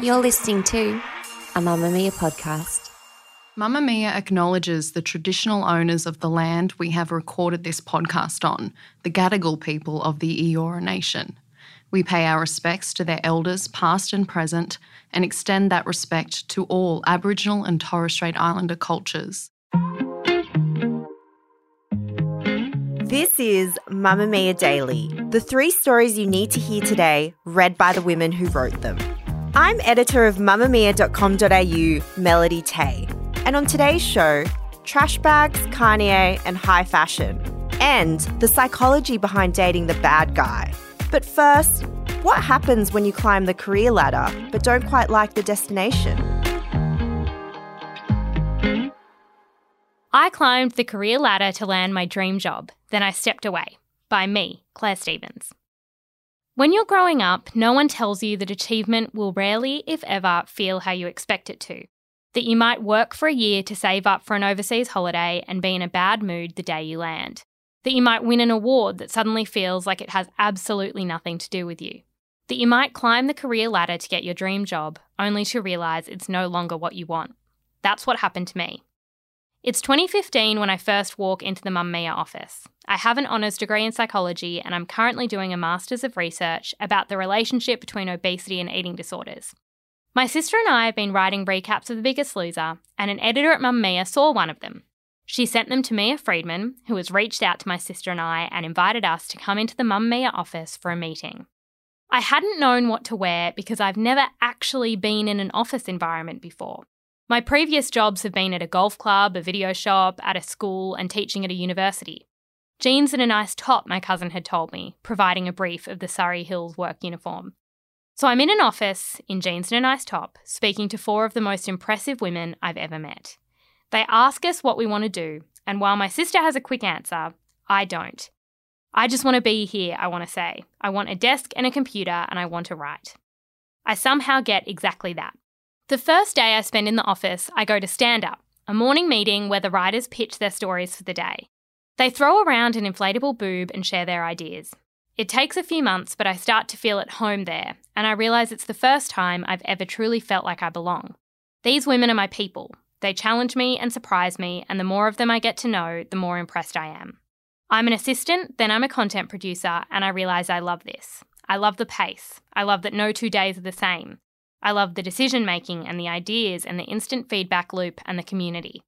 You're listening to a Mamamia podcast. Mamamia acknowledges the traditional owners of the land we have recorded this podcast on, the Gadigal people of the Eora Nation. We pay our respects to their elders, past and present, and extend that respect to all Aboriginal and Torres Strait Islander cultures. This is Mamamia Daily, the three stories you need to hear today, read by the women who wrote them. I'm editor of mamamia.com.au, Melody Teh, and on today's show, trash bags, Kanye, and high fashion, and the psychology behind dating the bad guy. But first, what happens when you climb the career ladder but don't quite like the destination? I climbed the career ladder to land my dream job, then I stepped away. By me, Clare Stephens. When you're growing up, no one tells you that achievement will rarely, if ever, feel how you expect it to. That you might work for a year to save up for an overseas holiday and be in a bad mood the day you land that you might win an award that suddenly feels like it has absolutely nothing to do with you. That you might climb the career ladder to get your dream job, only to realise it's no longer what you want. That's what happened to me. It's 2015 when I first walk into the Mamamia office. I have an honours degree in psychology and I'm currently doing a Masters of Research about the relationship between obesity and eating disorders. My sister and I have been writing recaps of The Biggest Loser, and an editor at Mamamia saw one of them she sent them to Mia Freedman, who has reached out to my sister and I and invited us to come into the Mamamia office for a meeting. I hadn't known what to wear because I've never actually been in an office environment before. My previous jobs have been at a golf club, a video shop, at a school, and teaching at a university. Jeans and a nice top, my cousin had told me, providing a brief of the Surry Hills work uniform. So I'm in an office, in jeans and a nice top, speaking to four of the most impressive women I've ever met. They ask us what we want to do, and while my sister has a quick answer, I don't. I just want to be here, I want to say. I want a desk and a computer, and I want to write. I somehow get exactly that. The first day I spend in the office, I go to stand up, a morning meeting where the writers pitch their stories for the day. They throw around an inflatable boob and share their ideas. It takes a few months, but I start to feel at home there, and I realise it's the first time I've ever truly felt like I belong. These women are my people, they challenge me and surprise me, and the more of them I get to know, the more impressed I am. I'm an assistant, then I'm a content producer, and I realise I love this. I love the pace. I love that no two days are the same. I love the decision making and the ideas and the instant feedback loop and the community.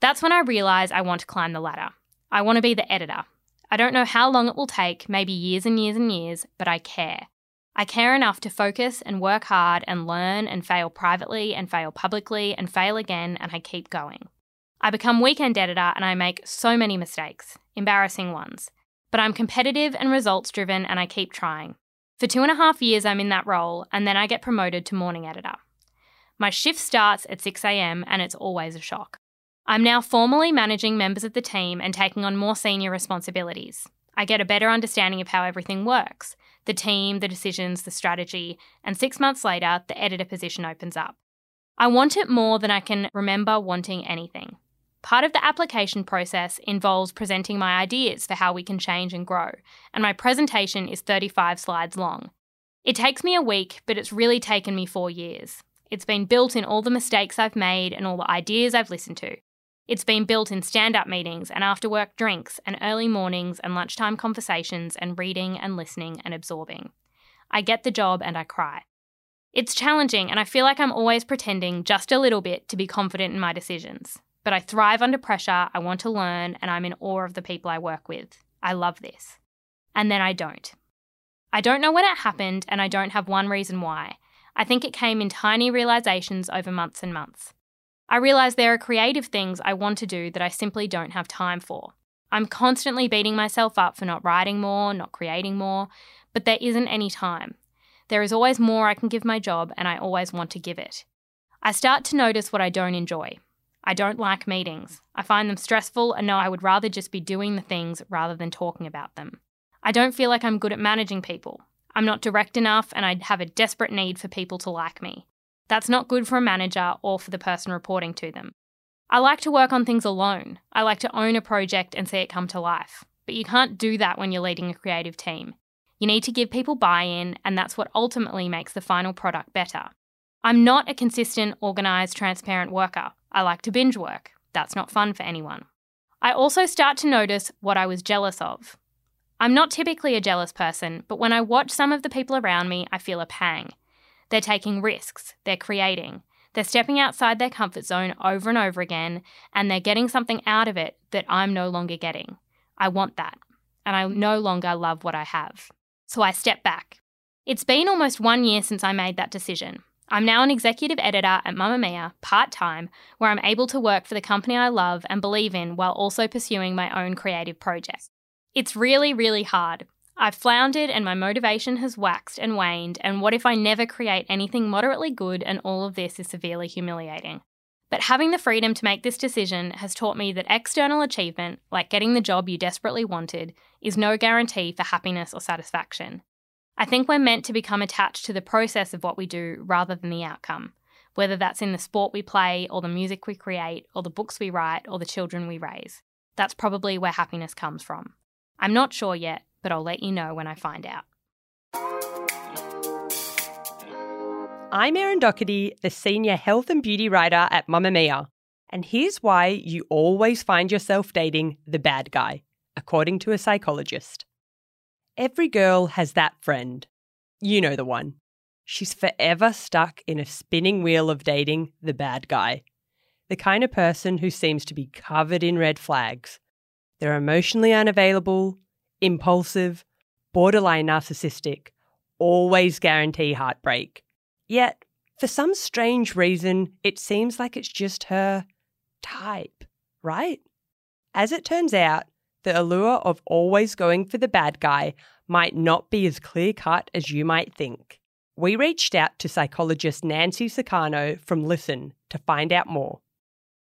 That's when I realise I want to climb the ladder. I want to be the editor. I don't know how long it will take, maybe years and years and years, but I care. I care enough to focus and work hard and learn and fail privately and fail publicly and fail again, and I keep going. I become weekend editor and I make so many mistakes, embarrassing ones. But I'm competitive and results driven and I keep trying. For two and a half years, I'm in that role, and then I get promoted to morning editor. My shift starts at 6am and it's always a shock. I'm now formally managing members of the team and taking on more senior responsibilities. I get a better understanding of how everything works the team, the decisions, the strategy, and six months later, the editor position opens up. I want it more than I can remember wanting anything. Part of the application process involves presenting my ideas for how we can change and grow, and my presentation is 35 slides long. It takes me a week, but it's really taken me four years. It's been built in all the mistakes I've made and all the ideas I've listened to. It's been built in stand up meetings and after work drinks and early mornings and lunchtime conversations and reading and listening and absorbing. I get the job and I cry. It's challenging and I feel like I'm always pretending just a little bit to be confident in my decisions. But I thrive under pressure, I want to learn, and I'm in awe of the people I work with. I love this. And then I don't. I don't know when it happened and I don't have one reason why. I think it came in tiny realizations over months and months. I realise there are creative things I want to do that I simply don't have time for. I'm constantly beating myself up for not writing more, not creating more, but there isn't any time. There is always more I can give my job, and I always want to give it. I start to notice what I don't enjoy. I don't like meetings. I find them stressful and know I would rather just be doing the things rather than talking about them. I don't feel like I'm good at managing people. I'm not direct enough, and I have a desperate need for people to like me. That's not good for a manager or for the person reporting to them. I like to work on things alone. I like to own a project and see it come to life. But you can't do that when you're leading a creative team. You need to give people buy in, and that's what ultimately makes the final product better. I'm not a consistent, organised, transparent worker. I like to binge work. That's not fun for anyone. I also start to notice what I was jealous of. I'm not typically a jealous person, but when I watch some of the people around me, I feel a pang. They're taking risks, they're creating, they're stepping outside their comfort zone over and over again, and they're getting something out of it that I'm no longer getting. I want that, and I no longer love what I have. So I step back. It's been almost one year since I made that decision. I'm now an executive editor at Mamamia, part time, where I'm able to work for the company I love and believe in while also pursuing my own creative projects. It's really, really hard. I've floundered and my motivation has waxed and waned, and what if I never create anything moderately good and all of this is severely humiliating? But having the freedom to make this decision has taught me that external achievement, like getting the job you desperately wanted, is no guarantee for happiness or satisfaction. I think we're meant to become attached to the process of what we do rather than the outcome, whether that's in the sport we play, or the music we create, or the books we write, or the children we raise. That's probably where happiness comes from. I'm not sure yet, but I'll let you know when I find out. I'm Erin Docherty, the senior health and beauty writer at Mamamia. And here's why you always find yourself dating the bad guy, according to a psychologist. Every girl has that friend. You know the one. She's forever stuck in a spinning wheel of dating the bad guy. The kind of person who seems to be covered in red flags, they're emotionally unavailable, impulsive, borderline narcissistic, always guarantee heartbreak. Yet, for some strange reason, it seems like it's just her type, right? As it turns out, the allure of always going for the bad guy might not be as clear cut as you might think. We reached out to psychologist Nancy Sicano from Listen to find out more.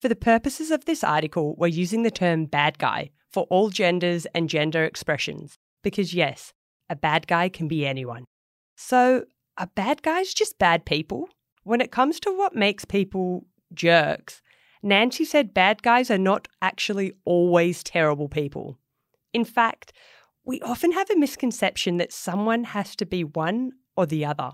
For the purposes of this article, we're using the term bad guy for all genders and gender expressions, because yes, a bad guy can be anyone. So, are bad guys just bad people? When it comes to what makes people jerks, Nancy said bad guys are not actually always terrible people. In fact, we often have a misconception that someone has to be one or the other,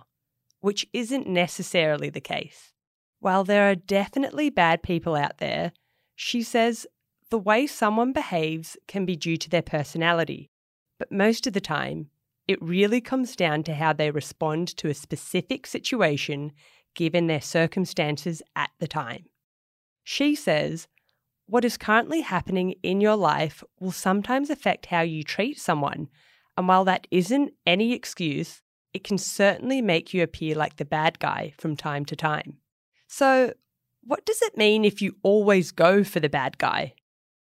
which isn't necessarily the case. While there are definitely bad people out there, she says the way someone behaves can be due to their personality, but most of the time, it really comes down to how they respond to a specific situation given their circumstances at the time. She says, What is currently happening in your life will sometimes affect how you treat someone, and while that isn't any excuse, it can certainly make you appear like the bad guy from time to time. So, what does it mean if you always go for the bad guy?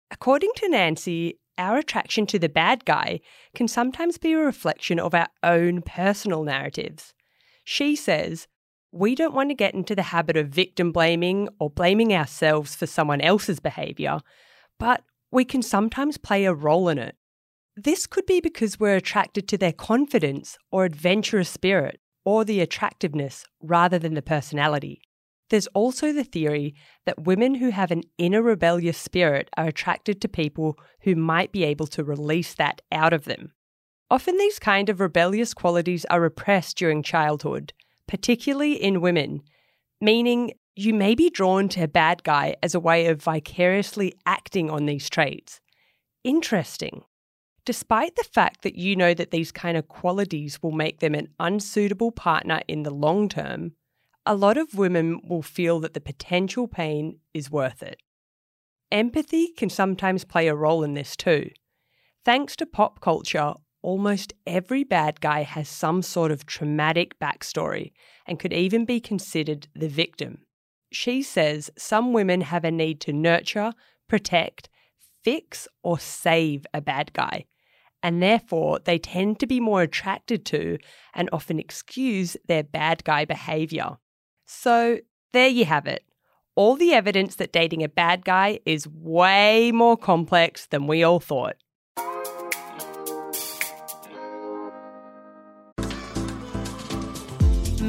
According to Nancy, our attraction to the bad guy can sometimes be a reflection of our own personal narratives. She says, we don't want to get into the habit of victim blaming or blaming ourselves for someone else's behaviour, but we can sometimes play a role in it. This could be because we're attracted to their confidence or adventurous spirit or the attractiveness rather than the personality. There's also the theory that women who have an inner rebellious spirit are attracted to people who might be able to release that out of them. Often, these kind of rebellious qualities are repressed during childhood, particularly in women, meaning you may be drawn to a bad guy as a way of vicariously acting on these traits. Interesting. Despite the fact that you know that these kind of qualities will make them an unsuitable partner in the long term, a lot of women will feel that the potential pain is worth it. Empathy can sometimes play a role in this too. Thanks to pop culture, almost every bad guy has some sort of traumatic backstory and could even be considered the victim. She says some women have a need to nurture, protect, fix, or save a bad guy. and therefore they tend to be more attracted to and often excuse their bad guy behavior. So, there you have it. All the evidence that dating a bad guy is way more complex than we all thought.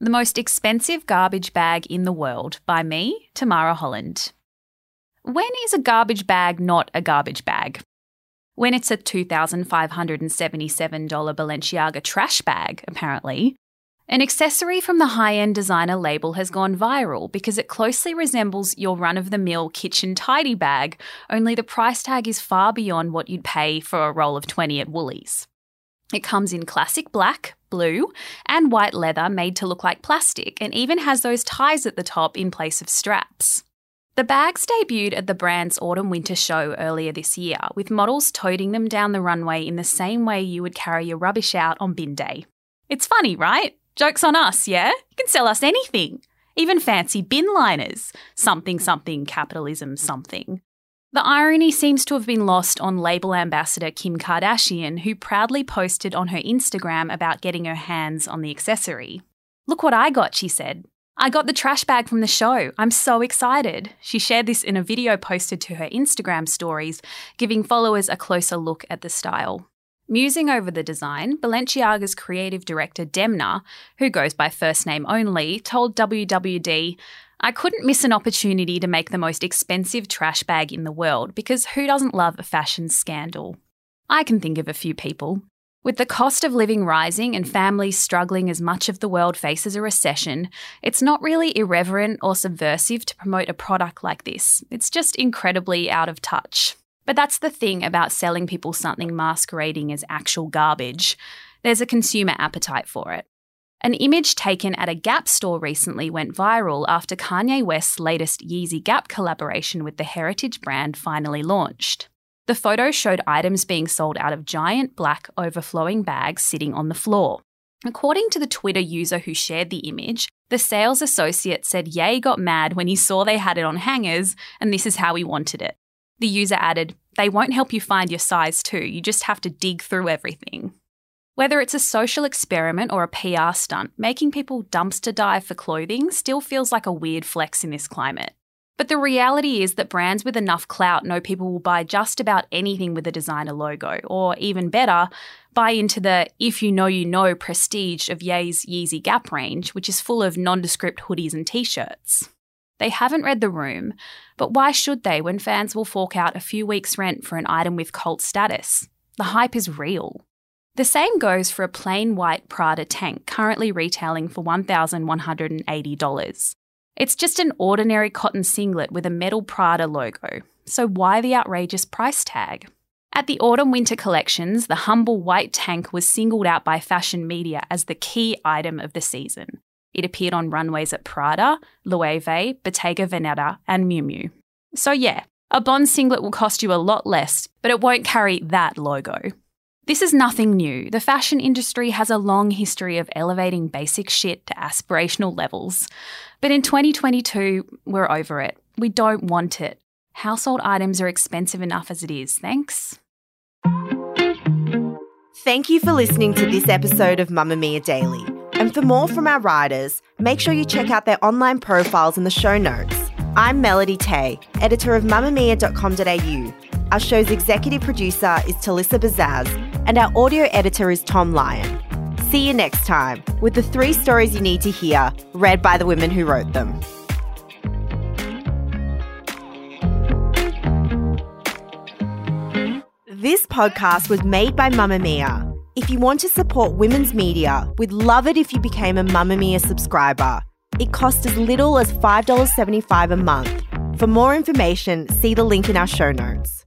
The Most Expensive Garbage Bag in the World by me, Tamara Holland. When is a garbage bag not a garbage bag? When it's a $2,577 Balenciaga trash bag, apparently. An accessory from the high end designer label has gone viral because it closely resembles your run of the mill kitchen tidy bag, only the price tag is far beyond what you'd pay for a roll of 20 at Woolies. It comes in classic black, blue, and white leather made to look like plastic, and even has those ties at the top in place of straps. The bags debuted at the brand's autumn winter show earlier this year, with models toting them down the runway in the same way you would carry your rubbish out on bin day. It's funny, right? Joke's on us, yeah? You can sell us anything. Even fancy bin liners. Something, something, capitalism, something. The irony seems to have been lost on label ambassador Kim Kardashian, who proudly posted on her Instagram about getting her hands on the accessory. Look what I got, she said. I got the trash bag from the show. I'm so excited. She shared this in a video posted to her Instagram stories, giving followers a closer look at the style. Musing over the design, Balenciaga's creative director Demna, who goes by first name only, told WWD, I couldn't miss an opportunity to make the most expensive trash bag in the world because who doesn't love a fashion scandal? I can think of a few people. With the cost of living rising and families struggling as much of the world faces a recession, it's not really irreverent or subversive to promote a product like this. It's just incredibly out of touch. But that's the thing about selling people something masquerading as actual garbage. There's a consumer appetite for it. An image taken at a Gap store recently went viral after Kanye West's latest Yeezy Gap collaboration with the heritage brand finally launched. The photo showed items being sold out of giant black overflowing bags sitting on the floor. According to the Twitter user who shared the image, the sales associate said Ye got mad when he saw they had it on hangers, and this is how he wanted it. The user added, They won't help you find your size too, you just have to dig through everything. Whether it's a social experiment or a PR stunt, making people dumpster dive for clothing still feels like a weird flex in this climate. But the reality is that brands with enough clout know people will buy just about anything with a designer logo, or even better, buy into the if you know you know prestige of Ye's Yeezy Gap range, which is full of nondescript hoodies and t shirts. They haven't read the room, but why should they when fans will fork out a few weeks' rent for an item with cult status? The hype is real. The same goes for a plain white Prada tank currently retailing for $1,180. It's just an ordinary cotton singlet with a metal Prada logo, so why the outrageous price tag? At the autumn winter collections, the humble white tank was singled out by fashion media as the key item of the season. It appeared on runways at Prada, Loewe, Bottega Veneta, and Miu Miu. So, yeah, a Bond singlet will cost you a lot less, but it won't carry that logo. This is nothing new. The fashion industry has a long history of elevating basic shit to aspirational levels. But in 2022, we're over it. We don't want it. Household items are expensive enough as it is, thanks. Thank you for listening to this episode of Mamamia Daily. And for more from our writers, make sure you check out their online profiles in the show notes. I'm Melody Teh, editor of mamamia.com.au. Our show's executive producer is Talissa Bazaz, and our audio editor is Thom Lion. See you next time with the three stories you need to hear, read by the women who wrote them. This podcast was made by Mamamia. If you want to support women's media, we'd love it if you became a Mamamia subscriber. It costs as little as $5.75 a month. For more information, see the link in our show notes.